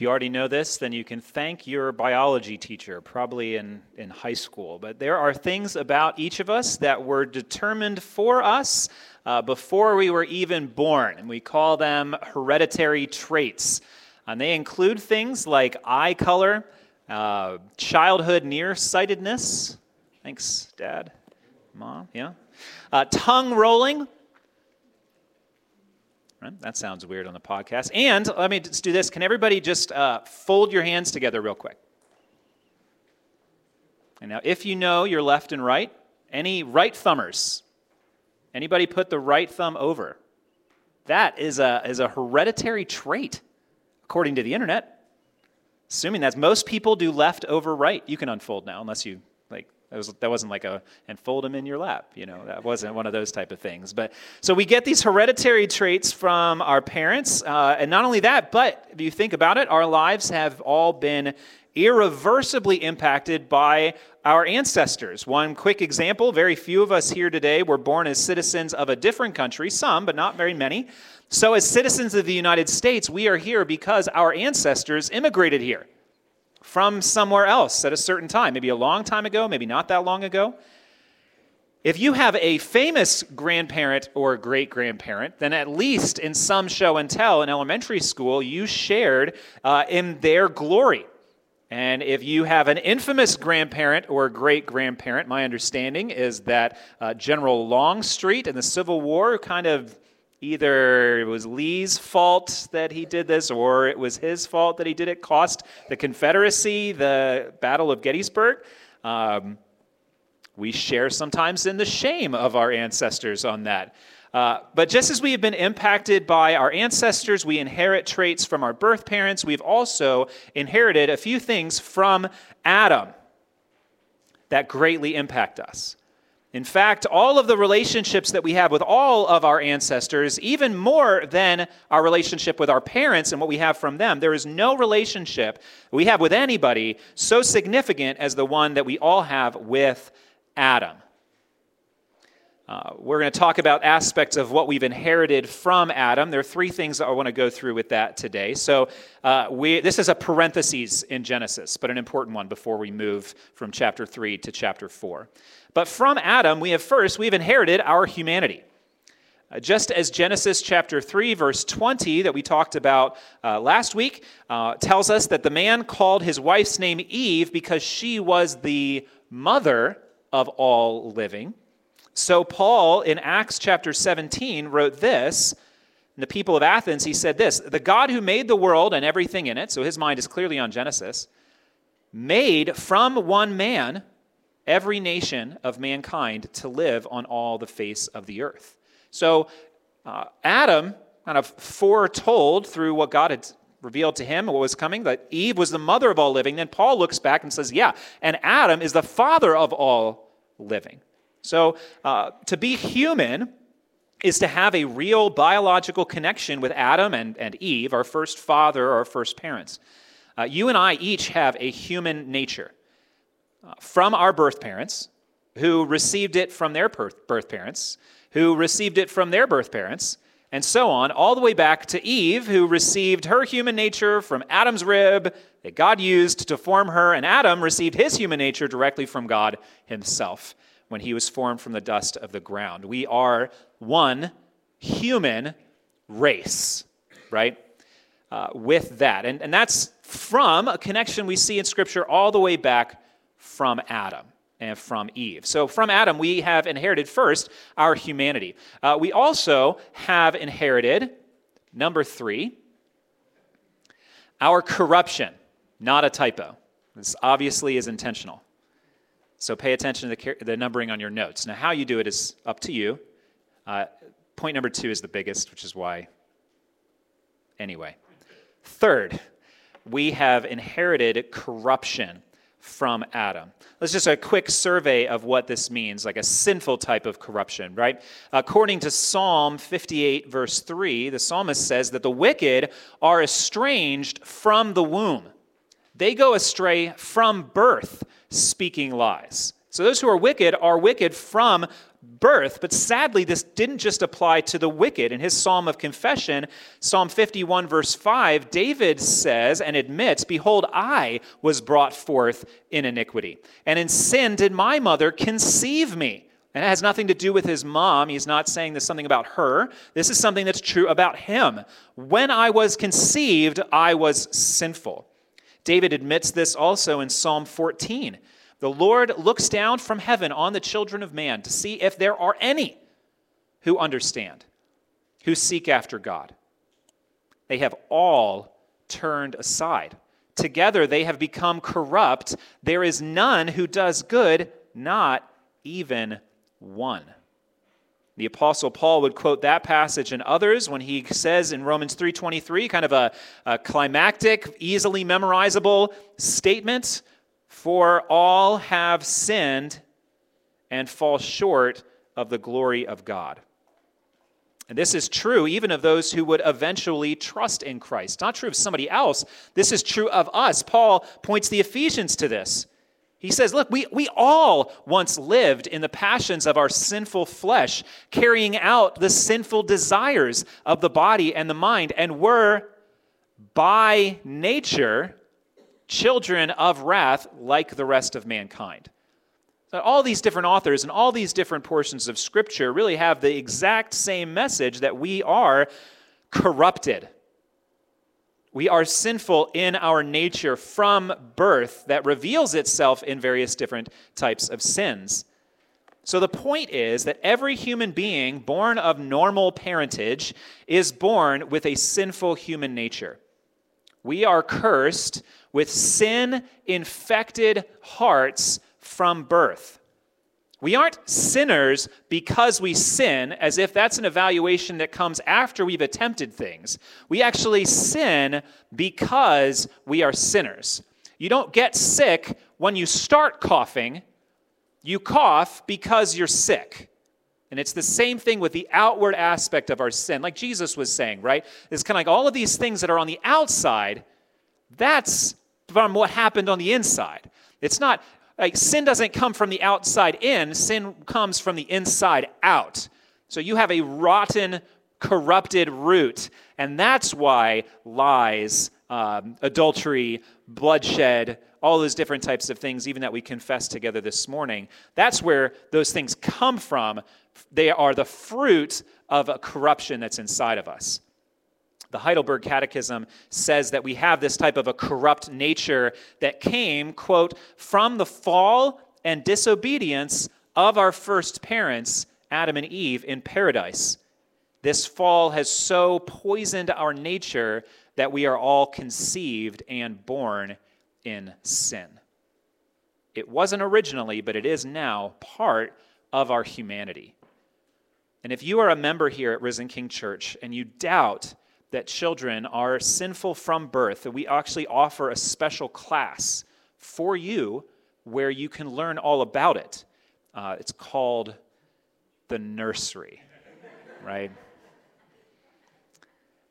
If you already know this, then you can thank your biology teacher, probably in, in high school. But there are things about each of us that were determined for us uh, before we were even born, and we call them hereditary traits. And they include things like eye color, uh, childhood nearsightedness. Thanks, Dad. Mom, yeah. Uh, tongue rolling, Right? That sounds weird on the podcast. And let me just do this. Can everybody just uh, fold your hands together real quick? And now, if you know your left and right, any right thumbers? Anybody put the right thumb over? That is a, is a hereditary trait, according to the internet. Assuming that most people do left over right. You can unfold now, unless you that, was, that wasn't like a, and fold them in your lap, you know, that wasn't one of those type of things. But so we get these hereditary traits from our parents. Uh, and not only that, but if you think about it, our lives have all been irreversibly impacted by our ancestors. One quick example very few of us here today were born as citizens of a different country, some, but not very many. So, as citizens of the United States, we are here because our ancestors immigrated here from somewhere else at a certain time, maybe a long time ago, maybe not that long ago. If you have a famous grandparent or great grandparent, then at least in some show and tell in elementary school, you shared uh, in their glory. And if you have an infamous grandparent or great grandparent, my understanding is that uh, General Longstreet in the Civil War kind of either it was Lee's fault that he did this or it was his fault that he did it, cost the Confederacy the Battle of Gettysburg. Um, we share sometimes in the shame of our ancestors on that. Uh, but just as we have been impacted by our ancestors, we inherit traits from our birth parents, we've also inherited a few things from Adam that greatly impact us. In fact, all of the relationships that we have with all of our ancestors, even more than our relationship with our parents and what we have from them, there is no relationship we have with anybody so significant as the one that we all have with Adam. Uh, we're going to talk about aspects of what we've inherited from Adam. There are three things that I want to go through with that today. So, uh, we, this is a parenthesis in Genesis, but an important one before we move from chapter 3 to chapter 4. But from Adam, we have first, we've inherited our humanity. Uh, just as Genesis chapter 3, verse 20, that we talked about uh, last week, uh, tells us that the man called his wife's name Eve because she was the mother of all living. So, Paul in Acts chapter 17 wrote this. The people of Athens, he said this The God who made the world and everything in it, so his mind is clearly on Genesis, made from one man every nation of mankind to live on all the face of the earth. So, uh, Adam kind of foretold through what God had revealed to him what was coming that Eve was the mother of all living. Then Paul looks back and says, Yeah, and Adam is the father of all living. So, uh, to be human is to have a real biological connection with Adam and, and Eve, our first father, our first parents. Uh, you and I each have a human nature from our birth parents, who received it from their birth parents, who received it from their birth parents, and so on, all the way back to Eve, who received her human nature from Adam's rib that God used to form her, and Adam received his human nature directly from God himself when he was formed from the dust of the ground. We are one human race, right? Uh, with that. And, and that's from a connection we see in Scripture all the way back from Adam and from Eve. So, from Adam, we have inherited first our humanity. Uh, we also have inherited, number three, our corruption. Not a typo. This obviously is intentional. So pay attention to the, the numbering on your notes. Now, how you do it is up to you. Uh, point number two is the biggest, which is why. Anyway. Third, we have inherited corruption from Adam. Let's just a quick survey of what this means, like a sinful type of corruption, right? According to Psalm 58, verse 3, the psalmist says that the wicked are estranged from the womb. They go astray from birth, speaking lies. So those who are wicked are wicked from birth. But sadly, this didn't just apply to the wicked. In his psalm of confession, Psalm 51, verse 5, David says and admits, Behold, I was brought forth in iniquity, and in sin did my mother conceive me. And it has nothing to do with his mom. He's not saying this something about her. This is something that's true about him. When I was conceived, I was sinful. David admits this also in Psalm 14. The Lord looks down from heaven on the children of man to see if there are any who understand, who seek after God. They have all turned aside. Together they have become corrupt. There is none who does good, not even one. The apostle Paul would quote that passage and others when he says in Romans 3:23 kind of a, a climactic, easily memorizable statement for all have sinned and fall short of the glory of God. And this is true even of those who would eventually trust in Christ. Not true of somebody else. This is true of us. Paul points the Ephesians to this. He says, Look, we, we all once lived in the passions of our sinful flesh, carrying out the sinful desires of the body and the mind, and were by nature children of wrath like the rest of mankind. So all these different authors and all these different portions of Scripture really have the exact same message that we are corrupted. We are sinful in our nature from birth that reveals itself in various different types of sins. So the point is that every human being born of normal parentage is born with a sinful human nature. We are cursed with sin infected hearts from birth. We aren't sinners because we sin, as if that's an evaluation that comes after we've attempted things. We actually sin because we are sinners. You don't get sick when you start coughing, you cough because you're sick. And it's the same thing with the outward aspect of our sin, like Jesus was saying, right? It's kind of like all of these things that are on the outside, that's from what happened on the inside. It's not like sin doesn't come from the outside in, sin comes from the inside out. So you have a rotten, corrupted root. And that's why lies, um, adultery, bloodshed, all those different types of things, even that we confessed together this morning, that's where those things come from. They are the fruit of a corruption that's inside of us. The Heidelberg Catechism says that we have this type of a corrupt nature that came, quote, from the fall and disobedience of our first parents, Adam and Eve, in paradise. This fall has so poisoned our nature that we are all conceived and born in sin. It wasn't originally, but it is now part of our humanity. And if you are a member here at Risen King Church and you doubt that children are sinful from birth, that we actually offer a special class for you where you can learn all about it. Uh, it's called the nursery, right?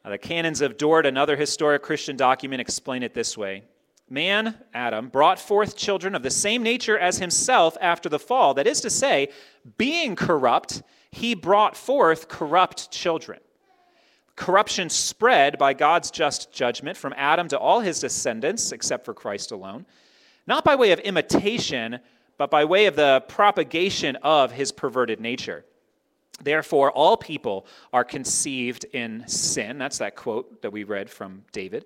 Uh, the Canons of Dort, another historic Christian document, explain it this way Man, Adam, brought forth children of the same nature as himself after the fall. That is to say, being corrupt, he brought forth corrupt children. Corruption spread by God's just judgment from Adam to all his descendants, except for Christ alone, not by way of imitation, but by way of the propagation of his perverted nature. Therefore, all people are conceived in sin. That's that quote that we read from David.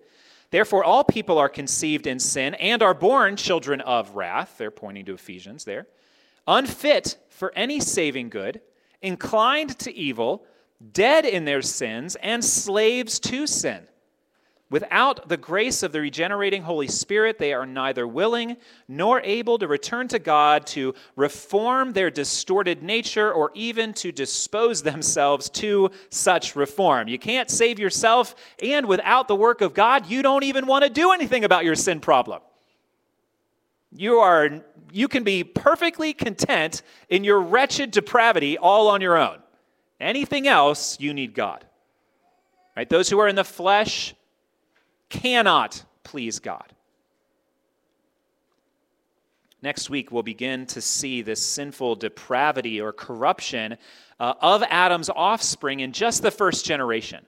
Therefore, all people are conceived in sin and are born children of wrath. They're pointing to Ephesians there. Unfit for any saving good, inclined to evil dead in their sins, and slaves to sin. Without the grace of the regenerating Holy Spirit, they are neither willing nor able to return to God to reform their distorted nature or even to dispose themselves to such reform. You can't save yourself, and without the work of God, you don't even want to do anything about your sin problem. You, are, you can be perfectly content in your wretched depravity all on your own. Anything else, you need God. Right? Those who are in the flesh cannot please God. next week we'll begin to see this sinful depravity or corruption uh, of Adam's offspring in just the first generation.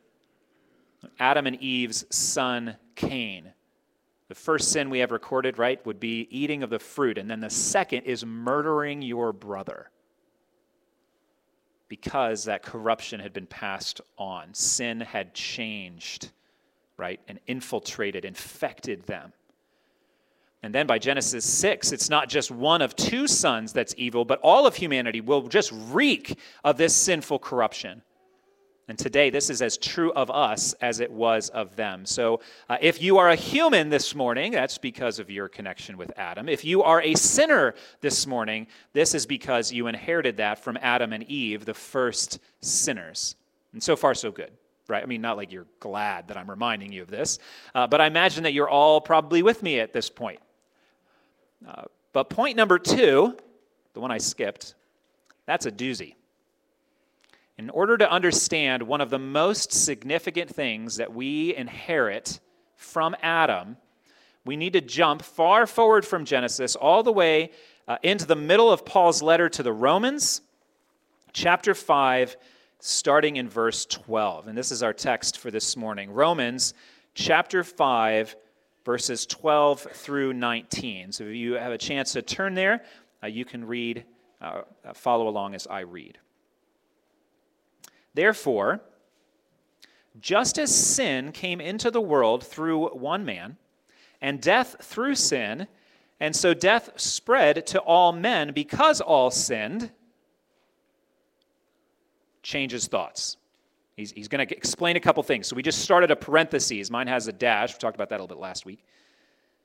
Adam and Eve's son Cain. The first sin we have recorded, right, would be eating of the fruit. And then the second is murdering your brother because that corruption had been passed on. Sin had changed, right, and infiltrated, infected them. And then by Genesis 6, it's not just one of two sons that's evil, but all of humanity will just reek of this sinful corruption. And today, this is as true of us as it was of them. So, uh, if you are a human this morning, that's because of your connection with Adam. If you are a sinner this morning, this is because you inherited that from Adam and Eve, the first sinners. And so far, so good, right? I mean, not like you're glad that I'm reminding you of this, uh, but I imagine that you're all probably with me at this point. Uh, but point number two, the one I skipped, that's a doozy. In order to understand one of the most significant things that we inherit from Adam, we need to jump far forward from Genesis all the way uh, into the middle of Paul's letter to the Romans, chapter 5, starting in verse 12. And this is our text for this morning Romans chapter 5, verses 12 through 19. So if you have a chance to turn there, uh, you can read, uh, follow along as I read. Therefore, just as sin came into the world through one man, and death through sin, and so death spread to all men because all sinned, changes thoughts. He's, he's going to explain a couple things. So we just started a parenthesis. Mine has a dash. We talked about that a little bit last week.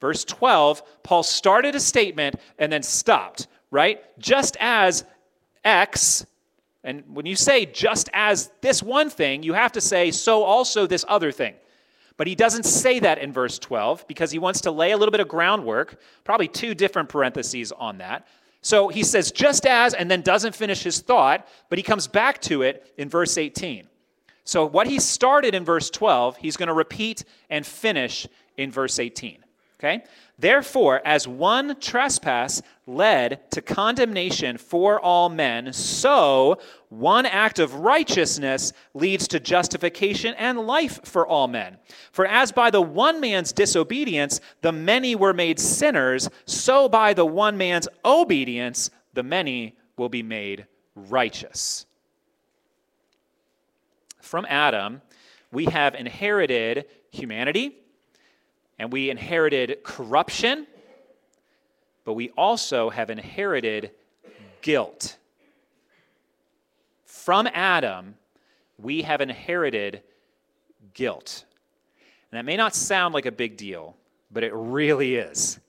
Verse 12, Paul started a statement and then stopped, right? Just as X, and when you say just as this one thing, you have to say so also this other thing. But he doesn't say that in verse 12 because he wants to lay a little bit of groundwork, probably two different parentheses on that. So he says just as and then doesn't finish his thought, but he comes back to it in verse 18. So what he started in verse 12, he's going to repeat and finish in verse 18. Okay? Therefore, as one trespass led to condemnation for all men, so one act of righteousness leads to justification and life for all men. For as by the one man's disobedience the many were made sinners, so by the one man's obedience the many will be made righteous. From Adam, we have inherited humanity and we inherited corruption, but we also have inherited guilt. From Adam, we have inherited guilt. And that may not sound like a big deal, but it really is.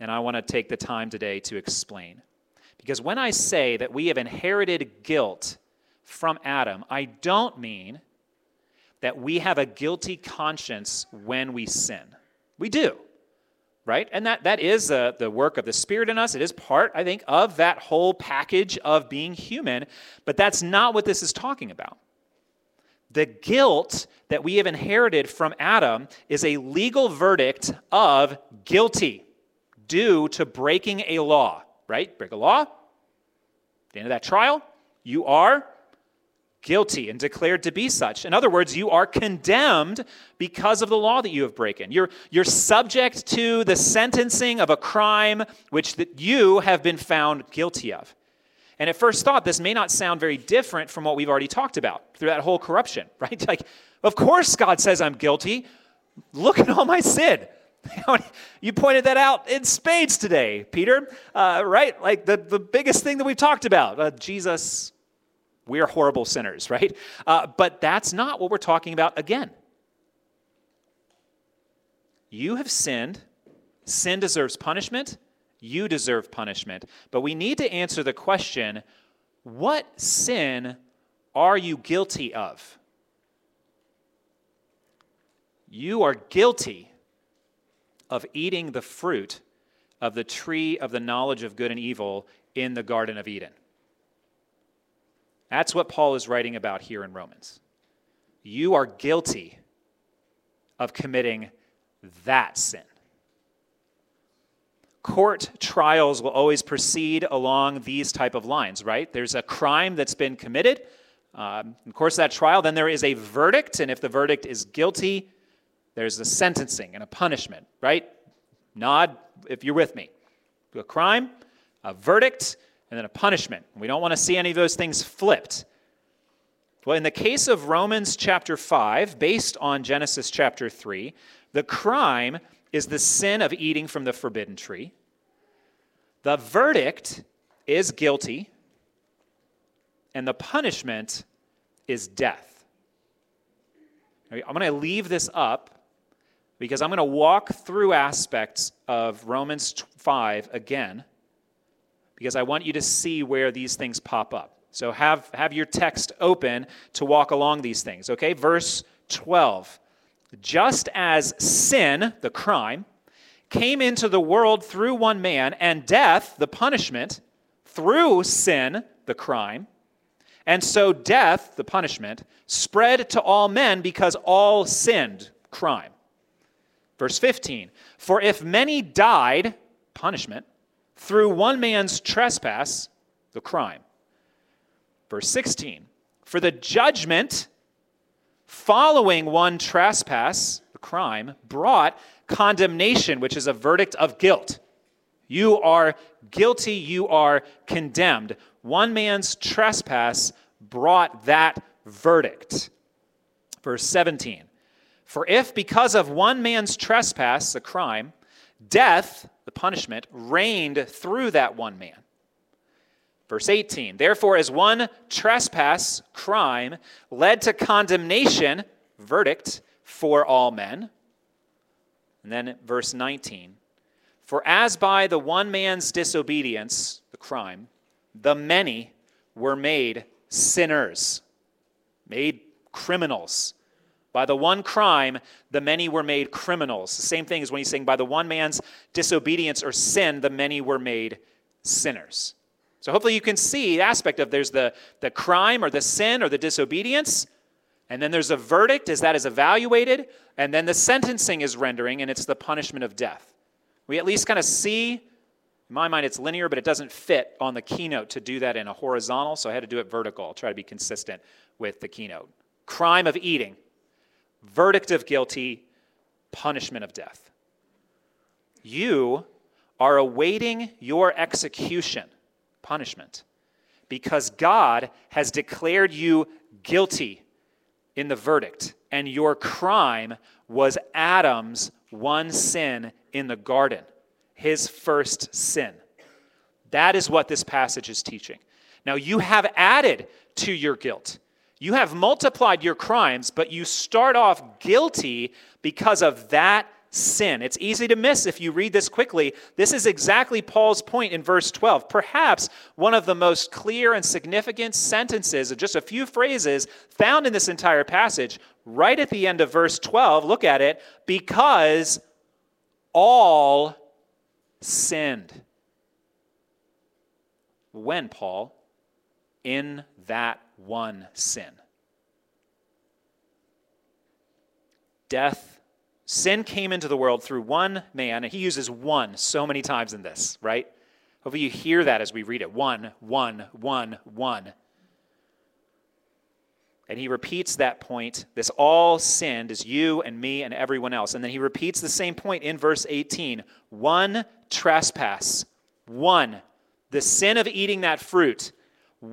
And I want to take the time today to explain. Because when I say that we have inherited guilt from Adam, I don't mean that we have a guilty conscience when we sin. We do, right? And that, that is uh, the work of the Spirit in us. It is part, I think, of that whole package of being human, but that's not what this is talking about. The guilt that we have inherited from Adam is a legal verdict of guilty due to breaking a law, right? Break a law. At the end of that trial, you are guilty and declared to be such. In other words, you are condemned because of the law that you have broken. You're, you're subject to the sentencing of a crime which that you have been found guilty of. And at first thought, this may not sound very different from what we've already talked about through that whole corruption, right? Like, of course, God says I'm guilty. Look at all my sin. you pointed that out in spades today, Peter, uh, right? Like the, the biggest thing that we've talked about uh, Jesus, we're horrible sinners, right? Uh, but that's not what we're talking about again. You have sinned. Sin deserves punishment. You deserve punishment. But we need to answer the question what sin are you guilty of? You are guilty of eating the fruit of the tree of the knowledge of good and evil in the Garden of Eden. That's what Paul is writing about here in Romans. You are guilty of committing that sin. Court trials will always proceed along these type of lines, right? There's a crime that's been committed. Um, of course, that trial, then there is a verdict, and if the verdict is guilty, there's a sentencing and a punishment, right? Nod if you're with me. A crime, a verdict, and then a punishment. We don't want to see any of those things flipped. Well, in the case of Romans chapter 5, based on Genesis chapter 3, the crime is the sin of eating from the forbidden tree. The verdict is guilty, and the punishment is death. I'm going to leave this up because I'm going to walk through aspects of Romans 5 again because I want you to see where these things pop up. So have, have your text open to walk along these things, okay? Verse 12. Just as sin, the crime, came into the world through one man, and death, the punishment, through sin, the crime, and so death, the punishment, spread to all men because all sinned, crime. Verse 15 For if many died, punishment, through one man's trespass, the crime. Verse 16 For the judgment following one trespass, the crime, brought condemnation, which is a verdict of guilt. You are guilty, you are condemned. One man's trespass brought that verdict. Verse 17 for if because of one man's trespass, a crime, death, the punishment, reigned through that one man. Verse 18, therefore, as one trespass, crime, led to condemnation, verdict, for all men. And then verse 19, for as by the one man's disobedience, the crime, the many were made sinners, made criminals by the one crime, the many were made criminals. The same thing as when he's saying, by the one man's disobedience or sin, the many were made sinners. So hopefully you can see the aspect of there's the, the crime or the sin or the disobedience, and then there's a verdict as that is evaluated, and then the sentencing is rendering, and it's the punishment of death. We at least kind of see, in my mind, it's linear, but it doesn't fit on the keynote to do that in a horizontal, so I had to do it vertical. I'll try to be consistent with the keynote. Crime of eating verdict of guilty, punishment of death. You are awaiting your execution, punishment, because God has declared you guilty in the verdict, and your crime was Adam's one sin in the garden, his first sin. That is what this passage is teaching. Now, you have added to your guilt. You have multiplied your crimes, but you start off guilty because of that sin. It's easy to miss if you read this quickly. This is exactly Paul's point in verse 12. Perhaps one of the most clear and significant sentences, of just a few phrases found in this entire passage, right at the end of verse 12. Look at it. Because all sinned. When, Paul? In that one sin. Death, sin came into the world through one man, and he uses one so many times in this, right? Hopefully you hear that as we read it. One, one, one, one. And he repeats that point. This all sinned is you and me and everyone else. And then he repeats the same point in verse 18. One trespass. One. The sin of eating that fruit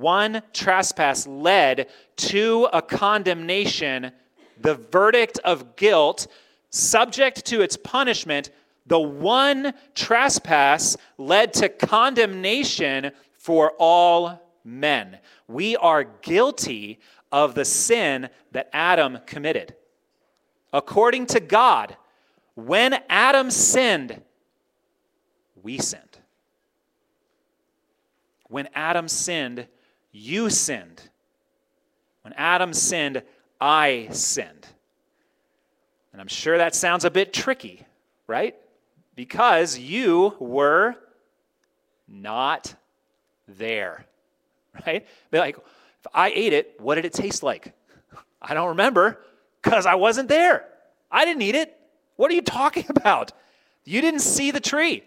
one trespass led to a condemnation, the verdict of guilt, subject to its punishment, the one trespass led to condemnation for all men. We are guilty of the sin that Adam committed. According to God, when Adam sinned, we sinned. When Adam sinned, you sinned. When Adam sinned, I sinned. And I'm sure that sounds a bit tricky, right? Because you were not there, right? Be like, if I ate it, what did it taste like? I don't remember because I wasn't there. I didn't eat it. What are you talking about? You didn't see the tree.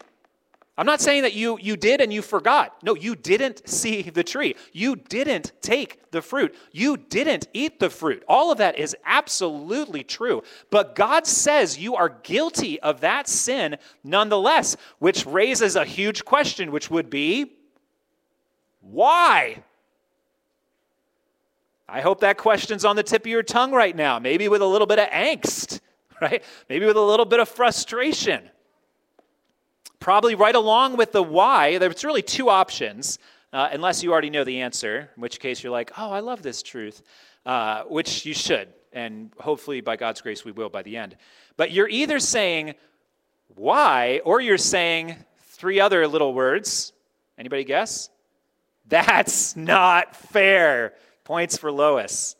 I'm not saying that you, you did and you forgot. No, you didn't see the tree. You didn't take the fruit. You didn't eat the fruit. All of that is absolutely true. But God says you are guilty of that sin nonetheless, which raises a huge question, which would be why? I hope that question's on the tip of your tongue right now, maybe with a little bit of angst, right? Maybe with a little bit of frustration. Probably right along with the why, there's really two options, uh, unless you already know the answer, in which case you're like, oh, I love this truth, uh, which you should. And hopefully, by God's grace, we will by the end. But you're either saying why, or you're saying three other little words. Anybody guess? That's not fair. Points for Lois.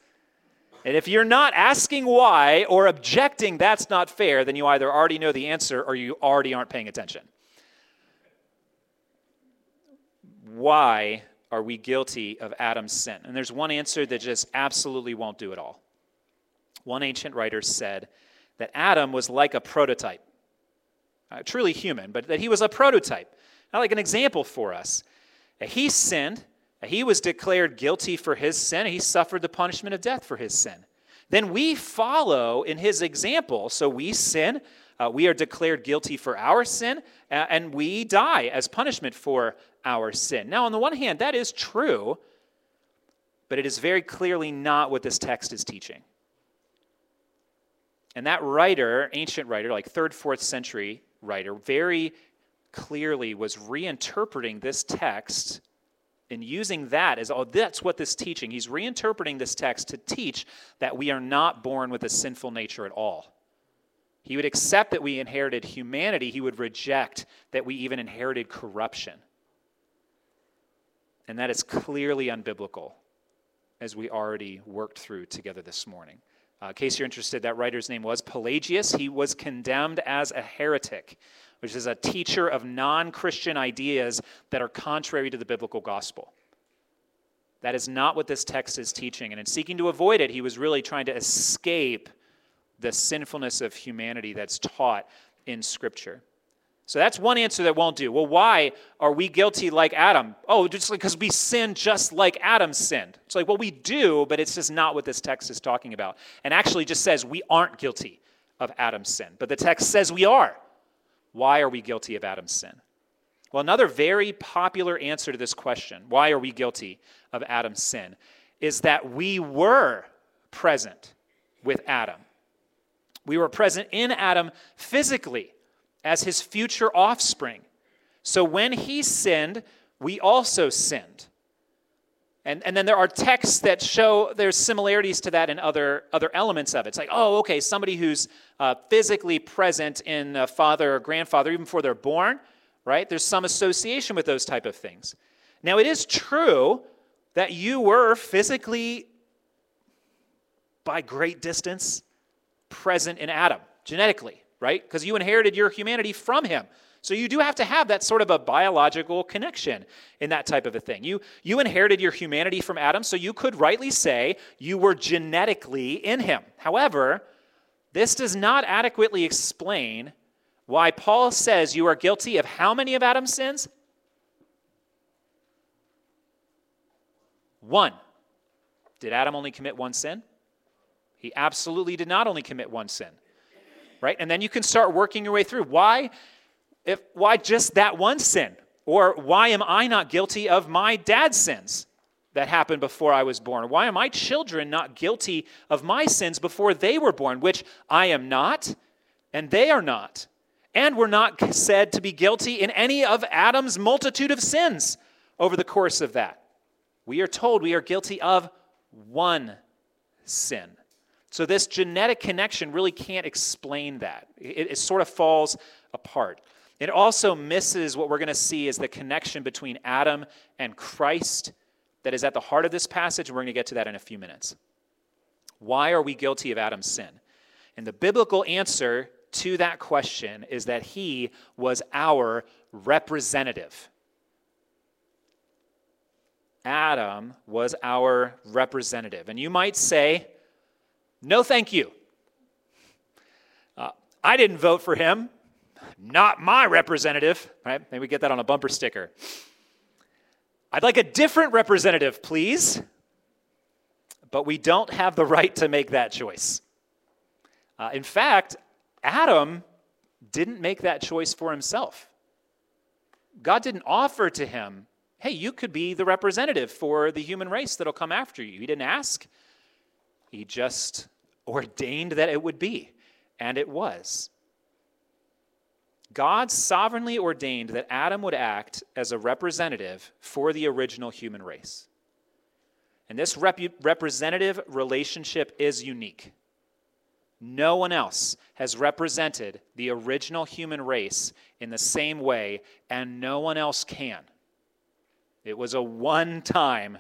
And if you're not asking why or objecting that's not fair, then you either already know the answer or you already aren't paying attention. Why are we guilty of Adam's sin? And there's one answer that just absolutely won't do it all. One ancient writer said that Adam was like a prototype, uh, truly human, but that he was a prototype, not like an example for us. He sinned, he was declared guilty for his sin, he suffered the punishment of death for his sin. Then we follow in his example, so we sin, uh, we are declared guilty for our sin, uh, and we die as punishment for our sin. Now, on the one hand, that is true, but it is very clearly not what this text is teaching. And that writer, ancient writer, like third, fourth century writer, very clearly was reinterpreting this text and using that as oh that's what this teaching he's reinterpreting this text to teach that we are not born with a sinful nature at all he would accept that we inherited humanity, he would reject that we even inherited corruption. And that is clearly unbiblical, as we already worked through together this morning. Uh, in case you're interested, that writer's name was Pelagius. He was condemned as a heretic, which is a teacher of non Christian ideas that are contrary to the biblical gospel. That is not what this text is teaching. And in seeking to avoid it, he was really trying to escape the sinfulness of humanity that's taught in Scripture. So that's one answer that won't do. Well, why are we guilty like Adam? Oh, just because we sin just like Adam sinned. It's like, well, we do, but it's just not what this text is talking about. And actually just says we aren't guilty of Adam's sin. But the text says we are. Why are we guilty of Adam's sin? Well, another very popular answer to this question, why are we guilty of Adam's sin, is that we were present with Adam. We were present in Adam physically as his future offspring. So when he sinned, we also sinned. And, and then there are texts that show there's similarities to that in other, other elements of it. It's like, oh, okay, somebody who's uh, physically present in a father or grandfather, even before they're born, right? There's some association with those type of things. Now, it is true that you were physically, by great distance, present in Adam genetically, right? Because you inherited your humanity from him. So you do have to have that sort of a biological connection in that type of a thing. You, you inherited your humanity from Adam, so you could rightly say you were genetically in him. However, this does not adequately explain why Paul says you are guilty of how many of Adam's sins? One. Did Adam only commit one sin? He absolutely did not only commit one sin. Right? And then you can start working your way through why if why just that one sin? Or why am I not guilty of my dad's sins? that happened before I was born? Why are my children not guilty of my sins before they were born, which I am not, and they are not? And were not said to be guilty in any of Adam's multitude of sins over the course of that. We are told we are guilty of one sin. So, this genetic connection really can't explain that. It, it sort of falls apart. It also misses what we're going to see is the connection between Adam and Christ that is at the heart of this passage, and we're going to get to that in a few minutes. Why are we guilty of Adam's sin? And the biblical answer to that question is that he was our representative. Adam was our representative. And you might say, no, thank you. Uh, I didn't vote for him. Not my representative. Right? Maybe we get that on a bumper sticker. I'd like a different representative, please. But we don't have the right to make that choice. Uh, in fact, Adam didn't make that choice for himself. God didn't offer to him, hey, you could be the representative for the human race that'll come after you. He didn't ask, he just ordained that it would be, and it was. God sovereignly ordained that Adam would act as a representative for the original human race. And this rep- representative relationship is unique. No one else has represented the original human race in the same way, and no one else can. It was a one time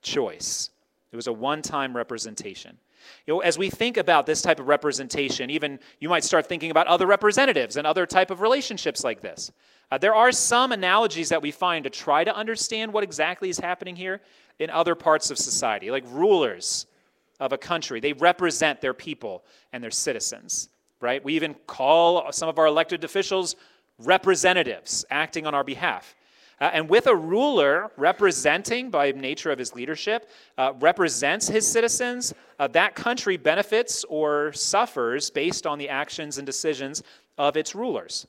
choice, it was a one time representation. You know, as we think about this type of representation, even you might start thinking about other representatives and other type of relationships like this. Uh, there are some analogies that we find to try to understand what exactly is happening here in other parts of society, like rulers of a country. They represent their people and their citizens, right? We even call some of our elected officials representatives acting on our behalf. Uh, and with a ruler representing, by nature of his leadership, uh, represents his citizens, uh, that country benefits or suffers based on the actions and decisions of its rulers.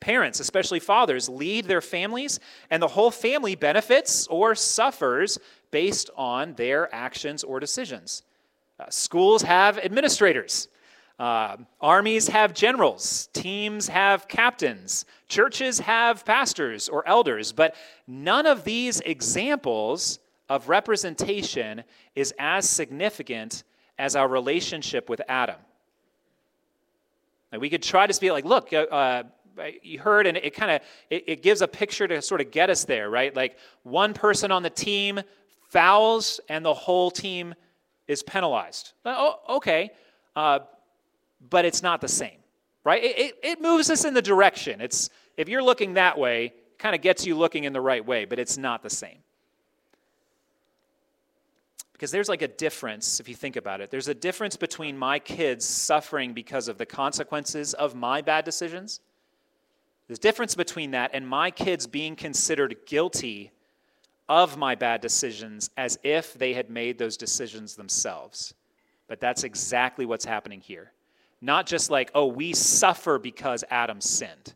Parents, especially fathers, lead their families, and the whole family benefits or suffers based on their actions or decisions. Uh, schools have administrators. Uh, armies have generals, teams have captains, churches have pastors or elders, but none of these examples of representation is as significant as our relationship with Adam. we could try to be like, look, uh, uh, you heard, and it kind of it, it gives a picture to sort of get us there, right? Like one person on the team fouls, and the whole team is penalized. Oh, okay. Uh, but it's not the same, right? It, it, it moves us in the direction. It's, if you're looking that way, it kind of gets you looking in the right way, but it's not the same. Because there's like a difference, if you think about it. There's a difference between my kids suffering because of the consequences of my bad decisions. There's a difference between that and my kids being considered guilty of my bad decisions as if they had made those decisions themselves. But that's exactly what's happening here. Not just like, oh, we suffer because Adam sinned.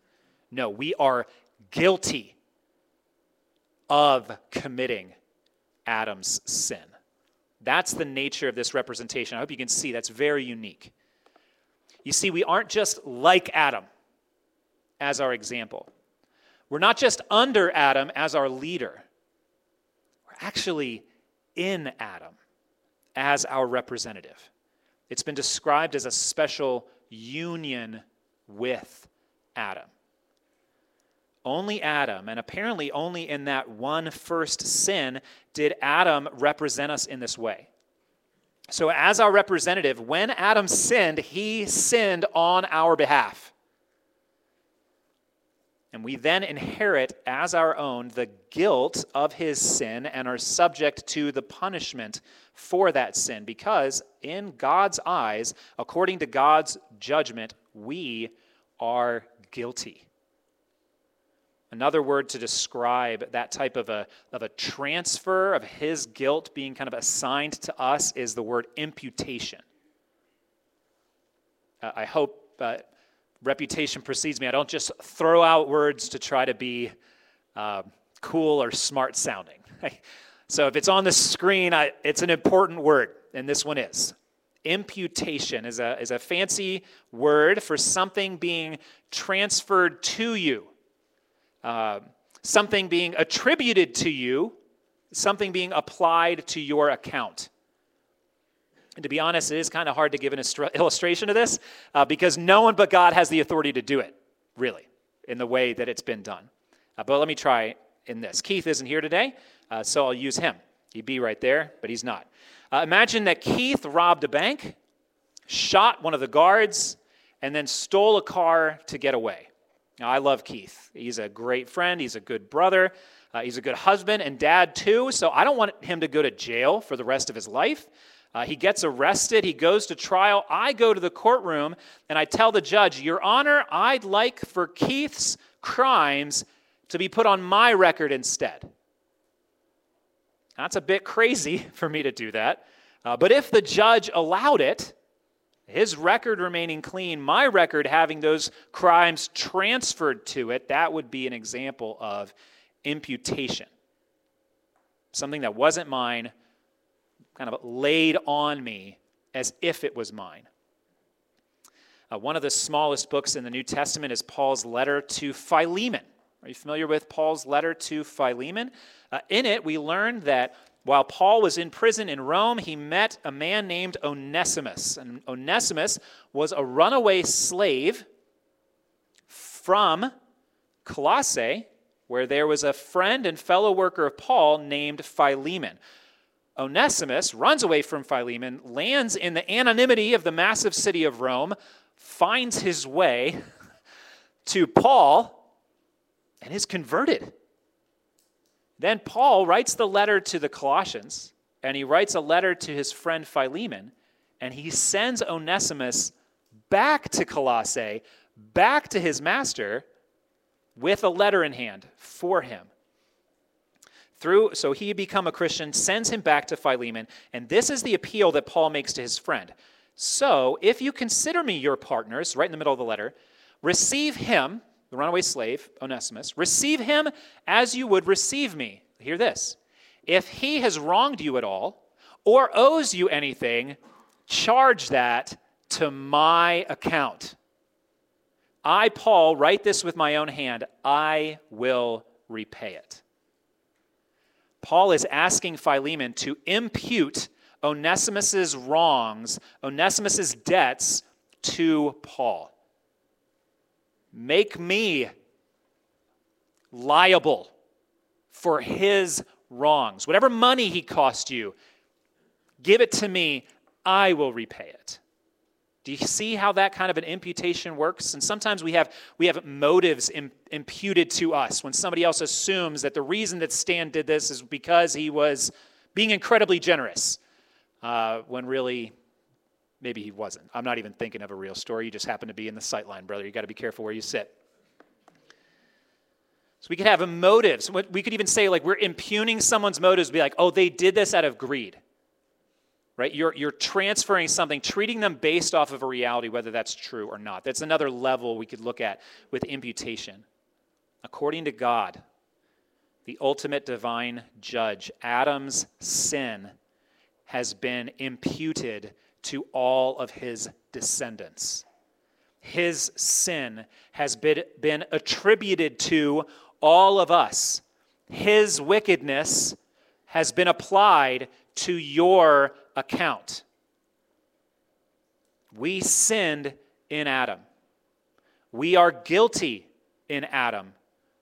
No, we are guilty of committing Adam's sin. That's the nature of this representation. I hope you can see that's very unique. You see, we aren't just like Adam as our example, we're not just under Adam as our leader, we're actually in Adam as our representative. It's been described as a special union with Adam. Only Adam, and apparently only in that one first sin, did Adam represent us in this way. So, as our representative, when Adam sinned, he sinned on our behalf. And we then inherit as our own the guilt of his sin and are subject to the punishment for that sin because, in God's eyes, according to God's judgment, we are guilty. Another word to describe that type of a, of a transfer of his guilt being kind of assigned to us is the word imputation. Uh, I hope uh, reputation precedes me. I don't just throw out words to try to be uh, cool or smart sounding. So if it's on the screen, I, it's an important word, and this one is. Imputation is a, is a fancy word for something being transferred to you, uh, something being attributed to you, something being applied to your account. And to be honest, it is kind of hard to give an illustration of this uh, because no one but God has the authority to do it, really, in the way that it's been done. Uh, but let me try in this. Keith isn't here today, uh, so I'll use him. He'd be right there, but he's not. Uh, imagine that Keith robbed a bank, shot one of the guards, and then stole a car to get away. Now, I love Keith. He's a great friend, he's a good brother, uh, he's a good husband and dad, too, so I don't want him to go to jail for the rest of his life. Uh, he gets arrested. He goes to trial. I go to the courtroom and I tell the judge, Your Honor, I'd like for Keith's crimes to be put on my record instead. That's a bit crazy for me to do that. Uh, but if the judge allowed it, his record remaining clean, my record having those crimes transferred to it, that would be an example of imputation. Something that wasn't mine kind of laid on me as if it was mine. Uh, one of the smallest books in the New Testament is Paul's letter to Philemon. Are you familiar with Paul's letter to Philemon? Uh, in it, we learn that while Paul was in prison in Rome, he met a man named Onesimus. And Onesimus was a runaway slave from Colossae, where there was a friend and fellow worker of Paul named Philemon. Onesimus runs away from Philemon, lands in the anonymity of the massive city of Rome, finds his way to Paul, and is converted. Then Paul writes the letter to the Colossians, and he writes a letter to his friend Philemon, and he sends Onesimus back to Colossae, back to his master, with a letter in hand for him. Through, so he had become a Christian, sends him back to Philemon, and this is the appeal that Paul makes to his friend. So, if you consider me your partners, right in the middle of the letter, receive him, the runaway slave, Onesimus, receive him as you would receive me. Hear this. If he has wronged you at all, or owes you anything, charge that to my account. I, Paul, write this with my own hand. I will repay it. Paul is asking Philemon to impute Onesimus's wrongs, Onesimus's debts to Paul. Make me liable for his wrongs. Whatever money he cost you, give it to me, I will repay it. Do you see how that kind of an imputation works? And sometimes we have, we have motives Im- imputed to us when somebody else assumes that the reason that Stan did this is because he was being incredibly generous, uh, when really maybe he wasn't. I'm not even thinking of a real story. You just happen to be in the sight line, brother. You got to be careful where you sit. So we could have motives. We could even say, like, we're impugning someone's motives, be like, oh, they did this out of greed right? You're, you're transferring something, treating them based off of a reality, whether that's true or not. That's another level we could look at with imputation. According to God, the ultimate divine judge, Adam's sin has been imputed to all of his descendants. His sin has been, been attributed to all of us. His wickedness has been applied to your account. We sinned in Adam. We are guilty in Adam.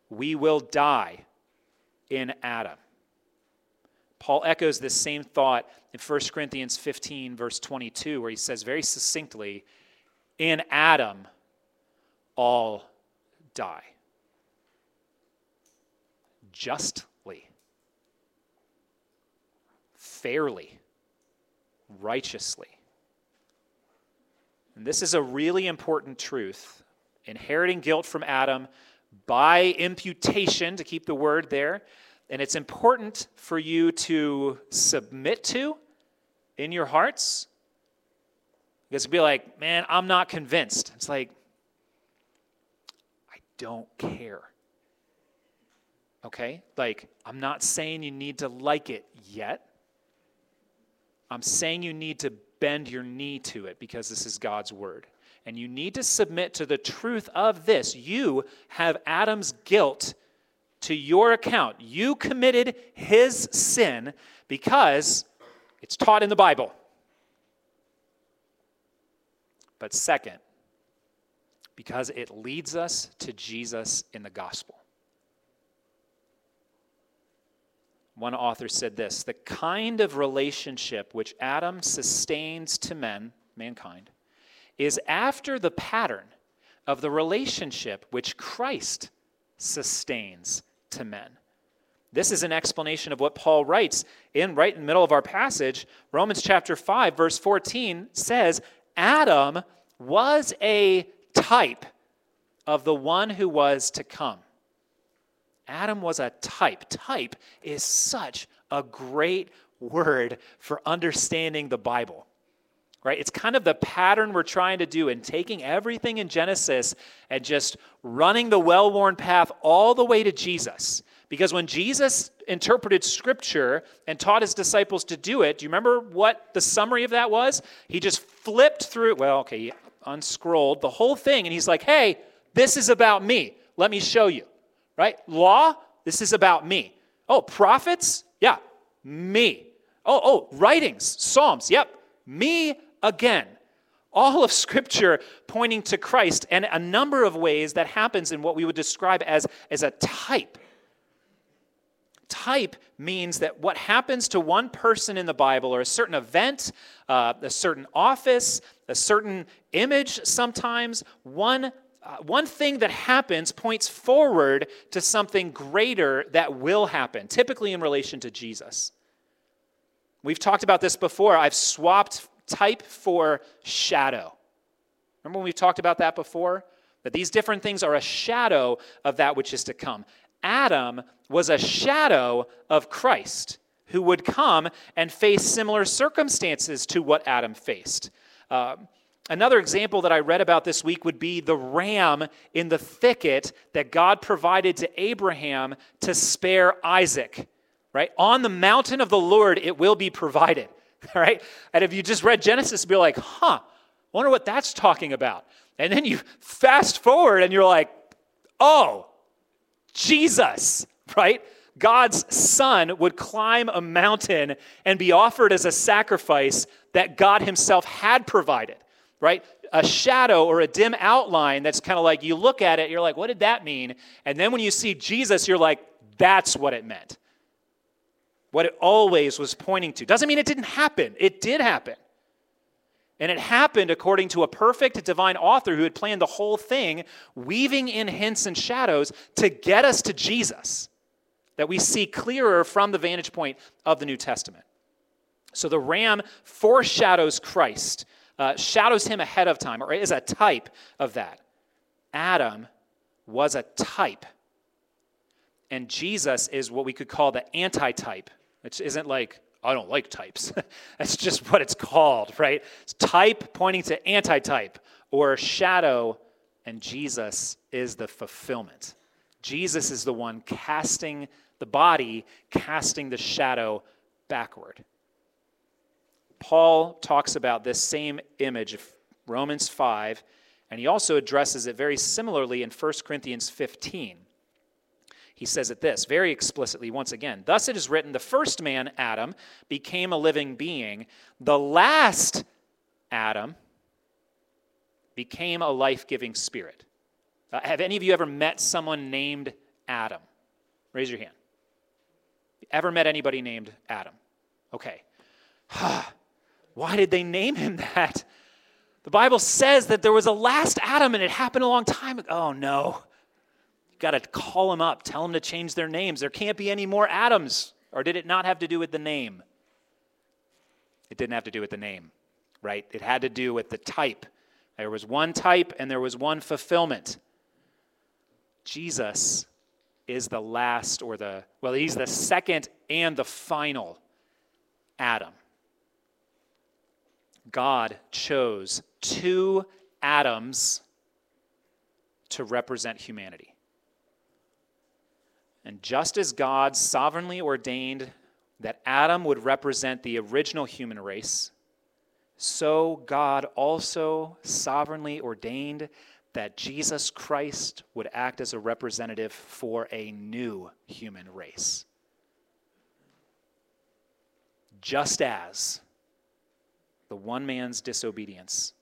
We will die in Adam. Paul echoes this same thought in 1 Corinthians 15, verse 22, where he says very succinctly, In Adam, all die. Justly, fairly righteously. And this is a really important truth. Inheriting guilt from Adam by imputation, to keep the word there. And it's important for you to submit to in your hearts. Because be like, man, I'm not convinced. It's like, I don't care. Okay? Like, I'm not saying you need to like it yet. I'm saying you need to bend your knee to it because this is God's word. And you need to submit to the truth of this. You have Adam's guilt to your account. You committed his sin because it's taught in the Bible. But second, because it leads us to Jesus in the gospel. One author said this the kind of relationship which Adam sustains to men, mankind, is after the pattern of the relationship which Christ sustains to men. This is an explanation of what Paul writes in right in the middle of our passage. Romans chapter 5 verse 14 says, "Adam was a type of the one who was to come." Adam was a type. Type is such a great word for understanding the Bible. Right? It's kind of the pattern we're trying to do in taking everything in Genesis and just running the well worn path all the way to Jesus. Because when Jesus interpreted scripture and taught his disciples to do it, do you remember what the summary of that was? He just flipped through, well, okay, he unscrolled the whole thing and he's like, hey, this is about me. Let me show you right? Law, this is about me. Oh, prophets? Yeah, me. Oh, oh, writings, Psalms, yep, me again. All of Scripture pointing to Christ, and a number of ways that happens in what we would describe as, as a type. Type means that what happens to one person in the Bible, or a certain event, uh, a certain office, a certain image sometimes, one uh, one thing that happens points forward to something greater that will happen, typically in relation to Jesus. We've talked about this before. I've swapped type for shadow. Remember when we've talked about that before? That these different things are a shadow of that which is to come. Adam was a shadow of Christ who would come and face similar circumstances to what Adam faced. Uh, Another example that I read about this week would be the ram in the thicket that God provided to Abraham to spare Isaac, right? On the mountain of the Lord, it will be provided, right? And if you just read Genesis, be like, huh, wonder what that's talking about. And then you fast forward and you're like, oh, Jesus, right? God's son would climb a mountain and be offered as a sacrifice that God himself had provided right? A shadow or a dim outline that's kind of like you look at it, you're like, what did that mean? And then when you see Jesus, you're like, that's what it meant. What it always was pointing to. Doesn't mean it didn't happen, it did happen. And it happened according to a perfect divine author who had planned the whole thing, weaving in hints and shadows to get us to Jesus, that we see clearer from the vantage point of the New Testament. So the ram foreshadows Christ uh, shadows him ahead of time, or is a type of that. Adam was a type. And Jesus is what we could call the anti-type, which isn't like, I don't like types. That's just what it's called, right? It's type pointing to anti-type or shadow, and Jesus is the fulfillment. Jesus is the one casting the body, casting the shadow backward. Paul talks about this same image of Romans 5, and he also addresses it very similarly in 1 Corinthians 15. He says it this very explicitly once again Thus it is written, the first man, Adam, became a living being. The last Adam became a life giving spirit. Uh, have any of you ever met someone named Adam? Raise your hand. Ever met anybody named Adam? Okay. Why did they name him that? The Bible says that there was a last Adam and it happened a long time ago. Oh, no. You got to call them up, tell them to change their names. There can't be any more Adams. Or did it not have to do with the name? It didn't have to do with the name, right? It had to do with the type. There was one type and there was one fulfillment. Jesus is the last or the, well, he's the second and the final Adam. God chose two Adams to represent humanity. And just as God sovereignly ordained that Adam would represent the original human race, so God also sovereignly ordained that Jesus Christ would act as a representative for a new human race. Just as the one man's disobedience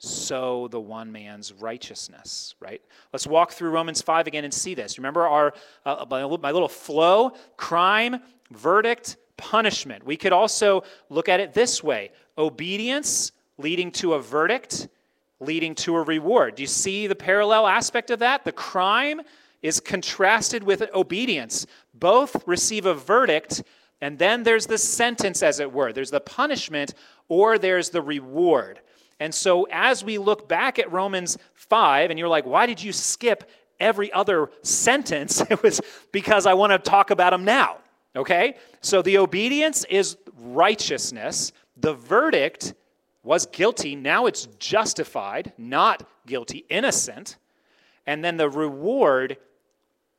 so the one man's righteousness, right? Let's walk through Romans 5 again and see this. Remember our uh, my little flow crime, verdict, punishment. We could also look at it this way obedience leading to a verdict, leading to a reward. Do you see the parallel aspect of that? The crime is contrasted with obedience. Both receive a verdict, and then there's the sentence, as it were. There's the punishment, or there's the reward. And so, as we look back at Romans 5, and you're like, why did you skip every other sentence? It was because I want to talk about them now. Okay? So, the obedience is righteousness, the verdict was guilty. Now it's justified, not guilty, innocent. And then the reward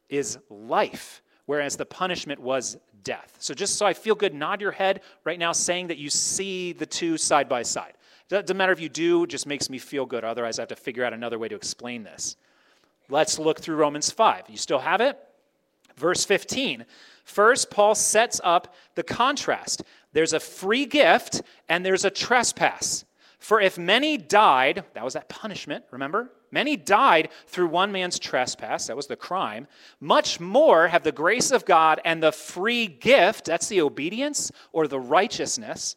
is life, whereas the punishment was death. So, just so I feel good, nod your head right now, saying that you see the two side by side. Doesn't matter if you do, just makes me feel good. Otherwise, I have to figure out another way to explain this. Let's look through Romans 5. You still have it? Verse 15. First, Paul sets up the contrast there's a free gift and there's a trespass. For if many died, that was that punishment, remember? Many died through one man's trespass, that was the crime. Much more have the grace of God and the free gift, that's the obedience or the righteousness,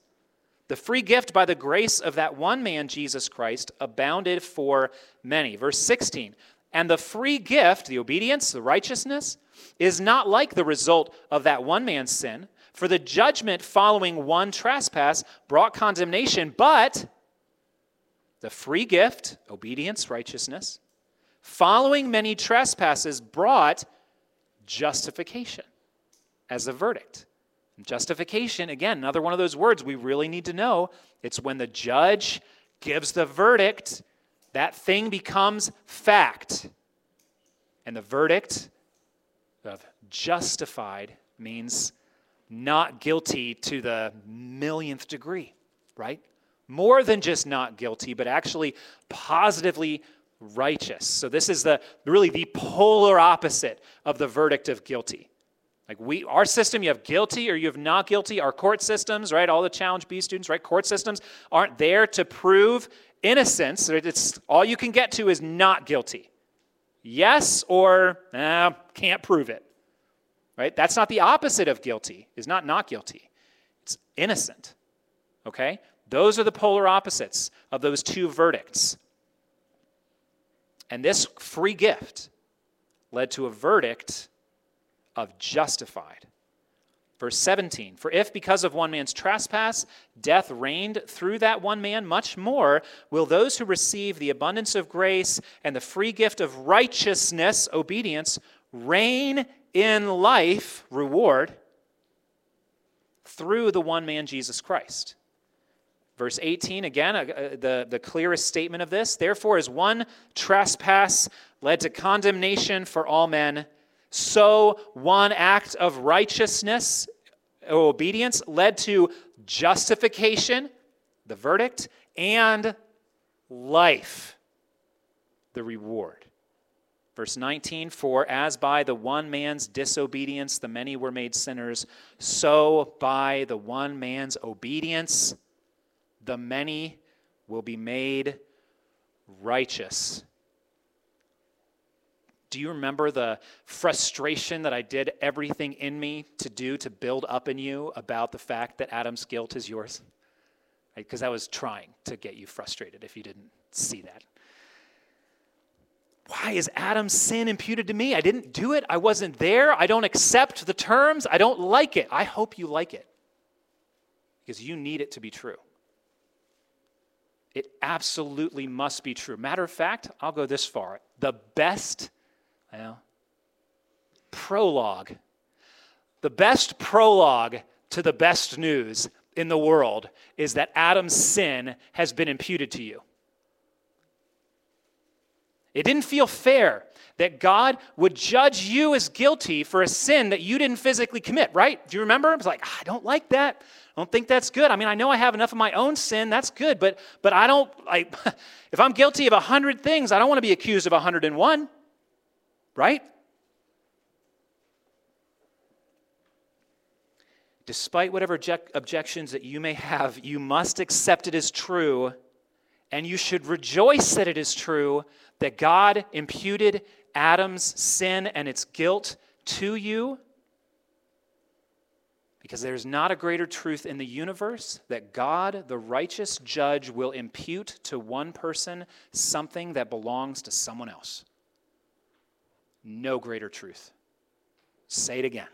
the free gift by the grace of that one man, Jesus Christ, abounded for many. Verse 16. And the free gift, the obedience, the righteousness, is not like the result of that one man's sin. For the judgment following one trespass brought condemnation, but the free gift, obedience, righteousness, following many trespasses brought justification as a verdict. Justification, again, another one of those words we really need to know. It's when the judge gives the verdict, that thing becomes fact. And the verdict of justified means not guilty to the millionth degree, right? More than just not guilty, but actually positively righteous. So this is the really the polar opposite of the verdict of guilty. Like we, our system, you have guilty or you have not guilty. Our court systems, right? All the Challenge B students, right? Court systems aren't there to prove innocence. It's all you can get to is not guilty. Yes or eh, can't prove it. Right? That's not the opposite of guilty. Is not not guilty. It's innocent. Okay? Those are the polar opposites of those two verdicts. And this free gift led to a verdict of justified. Verse 17 For if because of one man's trespass death reigned through that one man, much more will those who receive the abundance of grace and the free gift of righteousness, obedience, reign in life, reward, through the one man, Jesus Christ. Verse 18, again, uh, the, the clearest statement of this. Therefore, as one trespass led to condemnation for all men, so one act of righteousness or obedience led to justification, the verdict, and life, the reward. Verse 19, for as by the one man's disobedience the many were made sinners, so by the one man's obedience the many will be made righteous. Do you remember the frustration that I did everything in me to do to build up in you about the fact that Adam's guilt is yours? Because right? I was trying to get you frustrated if you didn't see that. Why is Adam's sin imputed to me? I didn't do it. I wasn't there. I don't accept the terms. I don't like it. I hope you like it because you need it to be true. It absolutely must be true. Matter of fact, I'll go this far. The best well, prologue. The best prologue to the best news in the world is that Adam's sin has been imputed to you. It didn't feel fair that God would judge you as guilty for a sin that you didn't physically commit, right? Do you remember? It's like, ah, I don't like that. I don't think that's good. I mean, I know I have enough of my own sin. That's good, but but I don't like if I'm guilty of a hundred things, I don't want to be accused of a hundred and one, right? Despite whatever object- objections that you may have, you must accept it as true, and you should rejoice that it is true that God imputed Adam's sin and its guilt to you because there's not a greater truth in the universe that God, the righteous judge, will impute to one person something that belongs to someone else. No greater truth. Say it again.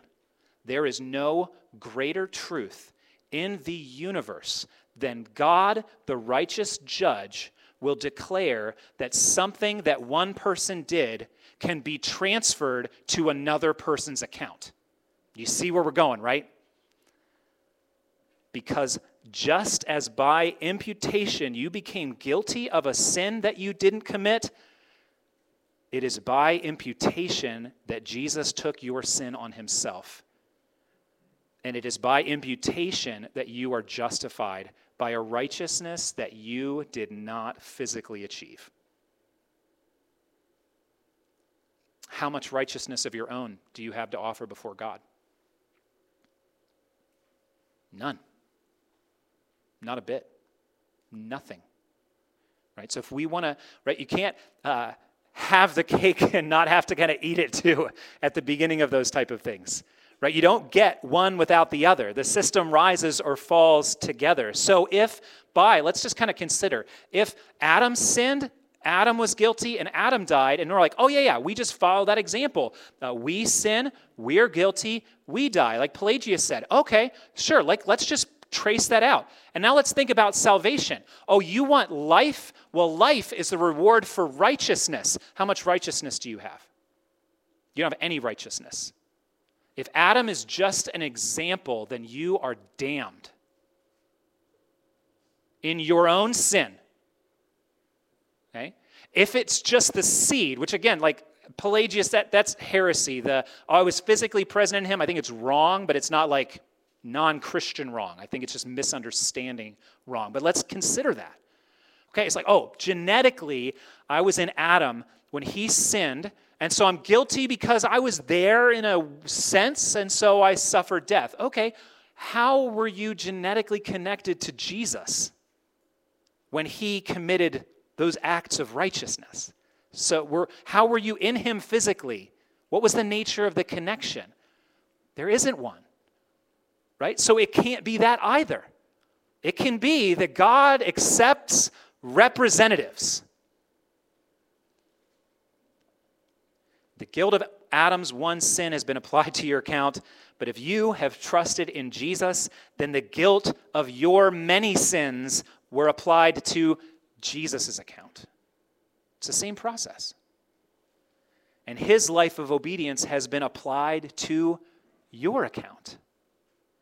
There is no greater truth in the universe than God, the righteous judge, will declare that something that one person did can be transferred to another person's account. You see where we're going, right? Because just as by imputation you became guilty of a sin that you didn't commit, it is by imputation that Jesus took your sin on himself. And it is by imputation that you are justified by a righteousness that you did not physically achieve. How much righteousness of your own do you have to offer before God? None. Not a bit. Nothing. Right? So if we want to, right, you can't uh, have the cake and not have to kind of eat it too at the beginning of those type of things. Right? You don't get one without the other. The system rises or falls together. So if by, let's just kind of consider, if Adam sinned, Adam was guilty and Adam died, and we're like, oh, yeah, yeah, we just follow that example. Uh, we sin, we're guilty, we die. Like Pelagius said, okay, sure, like let's just trace that out. And now let's think about salvation. Oh, you want life? Well, life is the reward for righteousness. How much righteousness do you have? You don't have any righteousness. If Adam is just an example, then you are damned in your own sin. Okay? If it's just the seed, which again, like Pelagius, that, that's heresy. The oh, I was physically present in him. I think it's wrong, but it's not like non Christian wrong. I think it's just misunderstanding wrong. But let's consider that. Okay, it's like, oh, genetically, I was in Adam when he sinned, and so I'm guilty because I was there in a sense, and so I suffered death. Okay, how were you genetically connected to Jesus when he committed those acts of righteousness? So, were, how were you in him physically? What was the nature of the connection? There isn't one right? So it can't be that either. It can be that God accepts representatives. The guilt of Adam's one sin has been applied to your account, but if you have trusted in Jesus, then the guilt of your many sins were applied to Jesus' account. It's the same process. And his life of obedience has been applied to your account.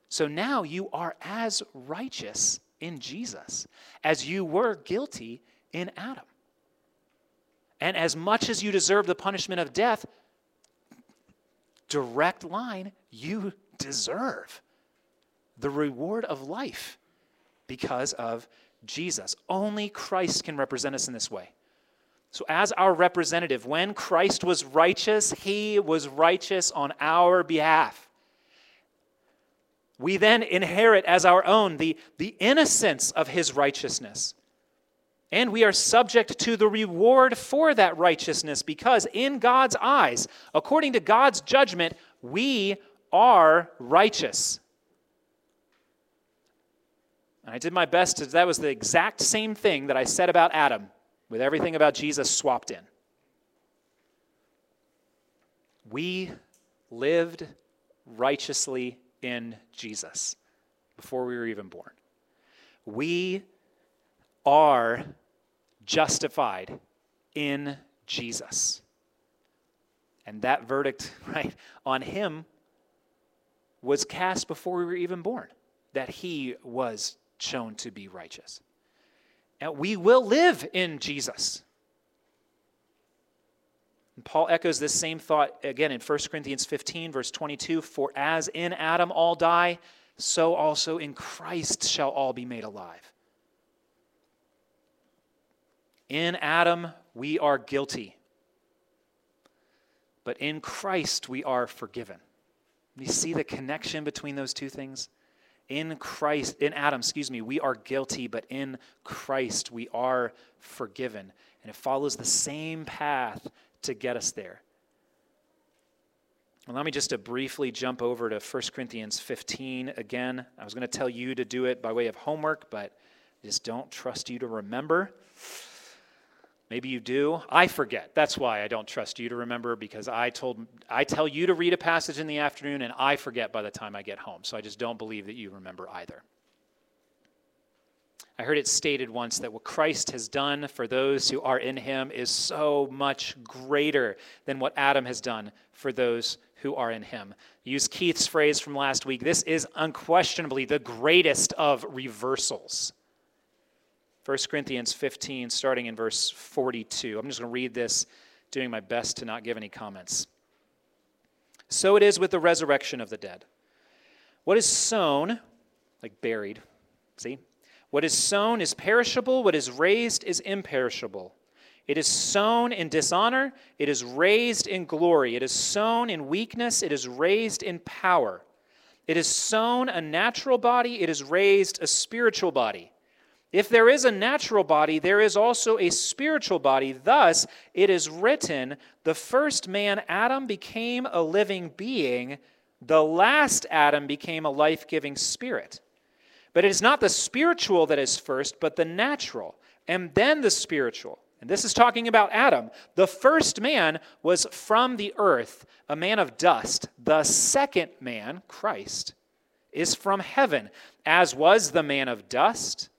So now you are as righteous in Jesus as you were guilty in Adam. And as much as you deserve the punishment of death, direct line, you deserve the reward of life because of Jesus. Only Christ can represent us in this way. So, as our representative, when Christ was righteous, he was righteous on our behalf we then inherit as our own the, the innocence of his righteousness. And we are subject to the reward for that righteousness because, in God's eyes, according to God's judgment, we are righteous. And I did my best to, that was the exact same thing that I said about Adam, with everything about Jesus swapped in. We lived righteously in Jesus before we were even born. We are justified in Jesus. And that verdict, right, on him was cast before we were even born, that he was shown to be righteous. And we will live in Jesus. And Paul echoes this same thought again in 1 Corinthians 15, verse 22 For as in Adam all die, so also in Christ shall all be made alive. In Adam, we are guilty, but in Christ, we are forgiven. You see the connection between those two things? In Christ, in Adam, excuse me, we are guilty, but in Christ, we are forgiven. And it follows the same path to get us there. Allow me just to briefly jump over to 1 Corinthians 15 again. I was going to tell you to do it by way of homework, but just don't trust you to remember. Maybe you do. I forget. That's why I don't trust you to remember because I told I tell you to read a passage in the afternoon and I forget by the time I get home. So I just don't believe that you remember either. I heard it stated once that what Christ has done for those who are in him is so much greater than what Adam has done for those who are in him. Use Keith's phrase from last week this is unquestionably the greatest of reversals. 1 Corinthians 15, starting in verse 42. I'm just going to read this, doing my best to not give any comments. So it is with the resurrection of the dead. What is sown, like buried, see, what is sown is perishable, what is raised is imperishable. It is sown in dishonor, it is raised in glory. It is sown in weakness, it is raised in power. It is sown a natural body, it is raised a spiritual body. If there is a natural body, there is also a spiritual body. Thus, it is written the first man, Adam, became a living being, the last Adam became a life giving spirit. But it is not the spiritual that is first, but the natural, and then the spiritual. And this is talking about Adam. The first man was from the earth, a man of dust. The second man, Christ, is from heaven, as was the man of dust.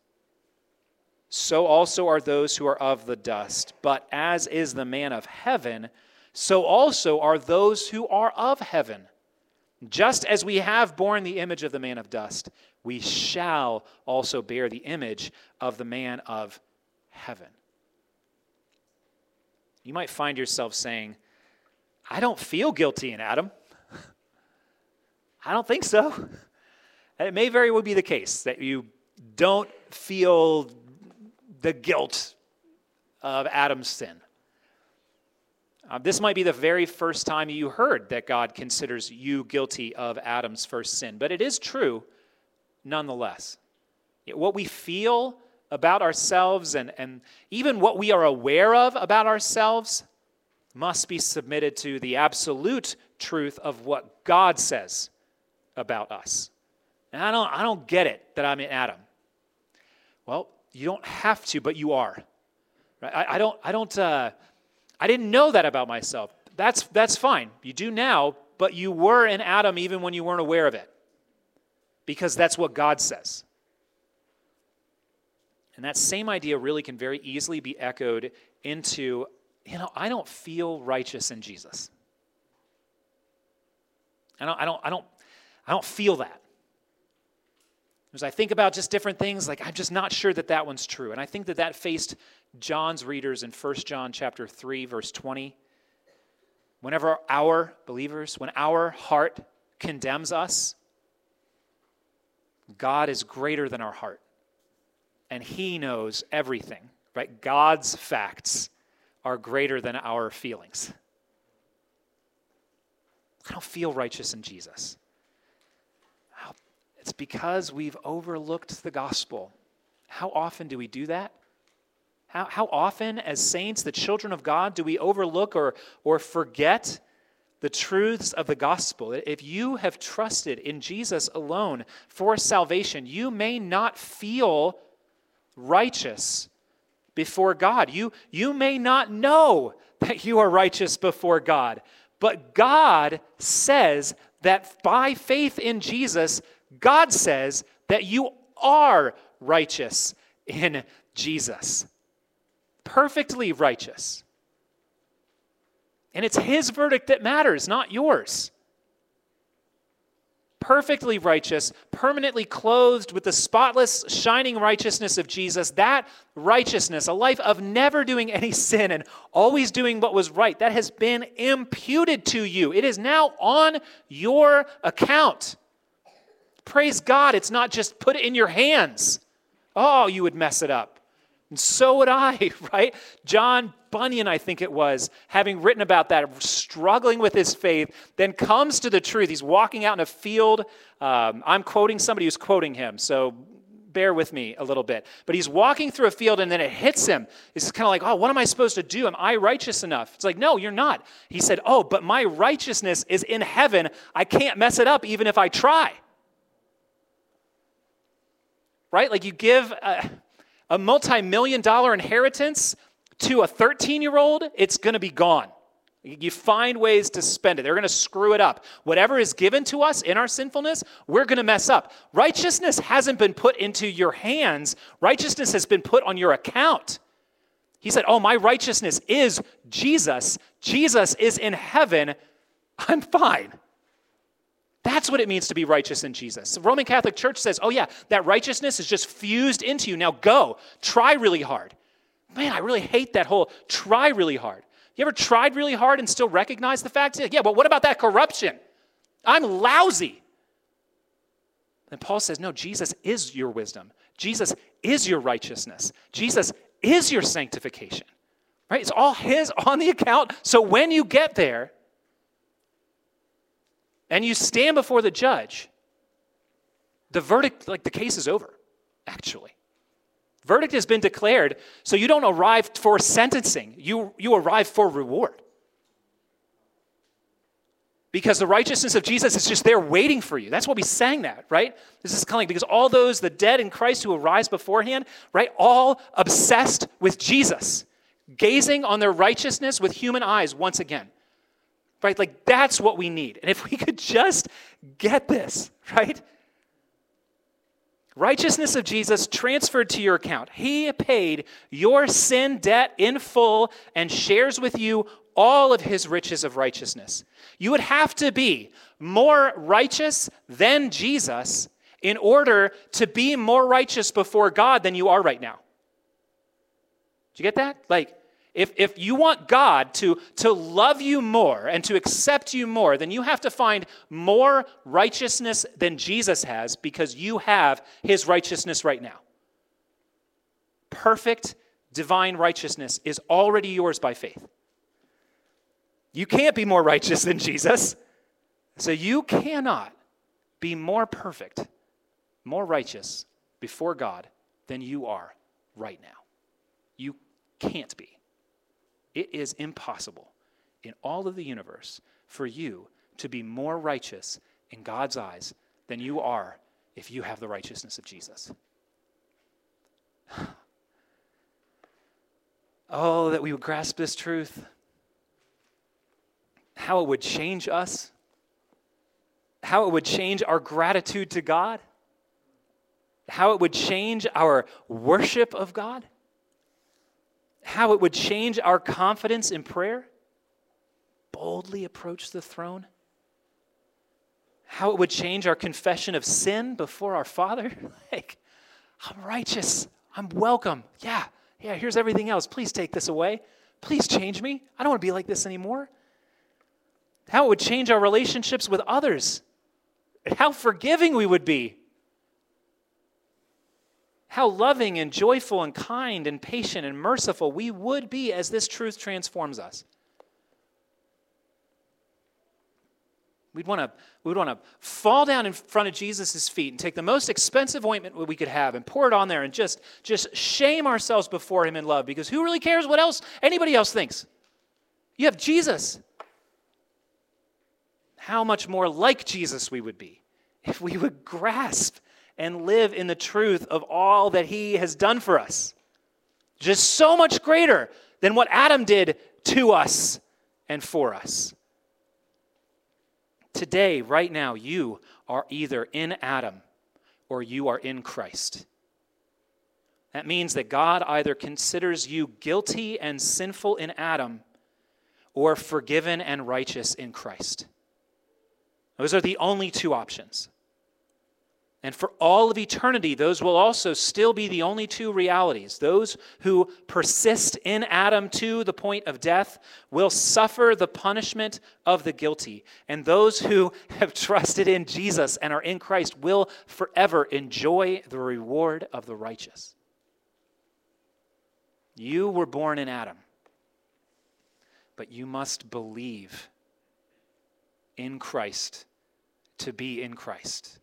So also are those who are of the dust. But as is the man of heaven, so also are those who are of heaven. Just as we have borne the image of the man of dust, we shall also bear the image of the man of heaven. You might find yourself saying, I don't feel guilty in Adam. I don't think so. it may very well be the case that you don't feel the guilt of Adam's sin. Uh, this might be the very first time you heard that God considers you guilty of Adam's first sin, but it is true nonetheless. What we feel about ourselves and, and even what we are aware of about ourselves must be submitted to the absolute truth of what God says about us. And I don't, I don't get it that I'm in Adam. Well, you don't have to, but you are. Right? I, I don't, I don't, uh, I didn't know that about myself. That's, that's fine. You do now, but you were in Adam even when you weren't aware of it because that's what God says. And that same idea really can very easily be echoed into, you know, I don't feel righteous in Jesus. I don't, I don't, I don't, I don't feel that. As I think about just different things, like I'm just not sure that that one's true. And I think that that faced John's readers in 1 John chapter 3, verse 20. Whenever our believers, when our heart condemns us, God is greater than our heart, and He knows everything, right? God's facts are greater than our feelings. I don't feel righteous in Jesus. It's because we've overlooked the gospel. How often do we do that? How, how often, as saints, the children of God, do we overlook or, or forget the truths of the gospel. If you have trusted in Jesus alone for salvation, you may not feel righteous before God. You, you may not know that you are righteous before God, but God says that by faith in Jesus, God says that you are righteous in Jesus. Perfectly righteous. And it's his verdict that matters, not yours. perfectly righteous, permanently clothed with the spotless, shining righteousness of Jesus, that righteousness, a life of never doing any sin and always doing what was right, that has been imputed to you. It is now on your account. Praise God, it's not just put it in your hands. Oh, you would mess it up. And so would I, right? John Bunyan, I think it was, having written about that, struggling with his faith, then comes to the truth. He's walking out in a field. Um, I'm quoting somebody who's quoting him, so bear with me a little bit. But he's walking through a field and then it hits him. It's kind of like, oh, what am I supposed to do? Am I righteous enough? It's like, no, you're not. He said, oh, but my righteousness is in heaven. I can't mess it up even if I try. Right? Like you give. A, a multi million dollar inheritance to a 13 year old, it's going to be gone. You find ways to spend it. They're going to screw it up. Whatever is given to us in our sinfulness, we're going to mess up. Righteousness hasn't been put into your hands, righteousness has been put on your account. He said, Oh, my righteousness is Jesus. Jesus is in heaven. I'm fine. That's what it means to be righteous in Jesus. The Roman Catholic Church says, oh, yeah, that righteousness is just fused into you. Now go, try really hard. Man, I really hate that whole try really hard. You ever tried really hard and still recognize the fact? Yeah, but what about that corruption? I'm lousy. And Paul says, no, Jesus is your wisdom. Jesus is your righteousness. Jesus is your sanctification. Right? It's all his on the account. So when you get there, and you stand before the judge, the verdict, like the case is over, actually. Verdict has been declared, so you don't arrive for sentencing, you, you arrive for reward. Because the righteousness of Jesus is just there waiting for you. That's what we sang that, right? This is like because all those, the dead in Christ who arise beforehand, right, all obsessed with Jesus, gazing on their righteousness with human eyes once again. Right? Like that's what we need. And if we could just get this, right? Righteousness of Jesus transferred to your account. He paid your sin debt in full and shares with you all of his riches of righteousness. You would have to be more righteous than Jesus in order to be more righteous before God than you are right now. Do you get that? Like, if, if you want God to, to love you more and to accept you more, then you have to find more righteousness than Jesus has because you have his righteousness right now. Perfect divine righteousness is already yours by faith. You can't be more righteous than Jesus. So you cannot be more perfect, more righteous before God than you are right now. You can't be. It is impossible in all of the universe for you to be more righteous in God's eyes than you are if you have the righteousness of Jesus. Oh, that we would grasp this truth. How it would change us. How it would change our gratitude to God. How it would change our worship of God how it would change our confidence in prayer, boldly approach the throne, how it would change our confession of sin before our Father. like, I'm righteous, I'm welcome. Yeah, yeah, here's everything else. Please take this away. Please change me. I don't want to be like this anymore. How it would change our relationships with others, how forgiving we would be how loving and joyful and kind and patient and merciful we would be as this truth transforms us. We'd want to we'd want to fall down in front of Jesus' feet and take the most expensive ointment we could have and pour it on there and just, just shame ourselves before him in love because who really cares what else anybody else thinks? You have Jesus. How much more like Jesus we would be if we would grasp and live in the truth of all that He has done for us. Just so much greater than what Adam did to us and for us. Today, right now, you are either in Adam or you are in Christ. That means that God either considers you guilty and sinful in Adam or forgiven and righteous in Christ. Those are the only two options. And for all of eternity, those will also still be the only two realities. Those who persist in Adam to the point of death will suffer the punishment of the guilty. And those who have trusted in Jesus and are in Christ will forever enjoy the reward of the righteous. You were born in Adam, but you must believe in Christ to be in Christ.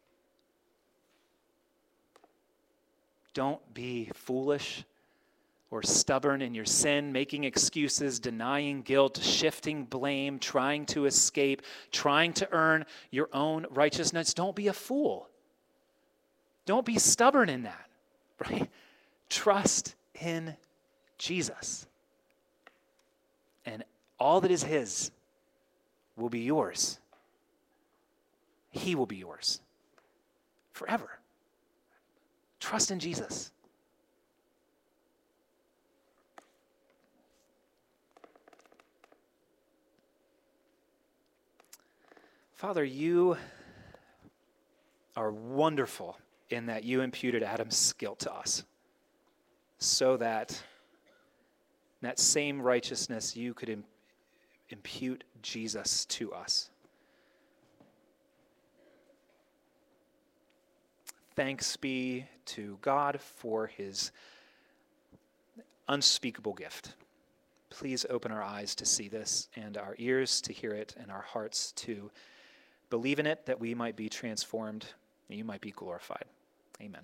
Don't be foolish or stubborn in your sin, making excuses, denying guilt, shifting blame, trying to escape, trying to earn your own righteousness. Don't be a fool. Don't be stubborn in that, right? Trust in Jesus. And all that is His will be yours. He will be yours forever. Trust in Jesus. Father, you are wonderful in that you imputed Adam's guilt to us so that that same righteousness you could impute Jesus to us. Thanks be to God for his unspeakable gift. Please open our eyes to see this and our ears to hear it and our hearts to believe in it that we might be transformed and you might be glorified. Amen.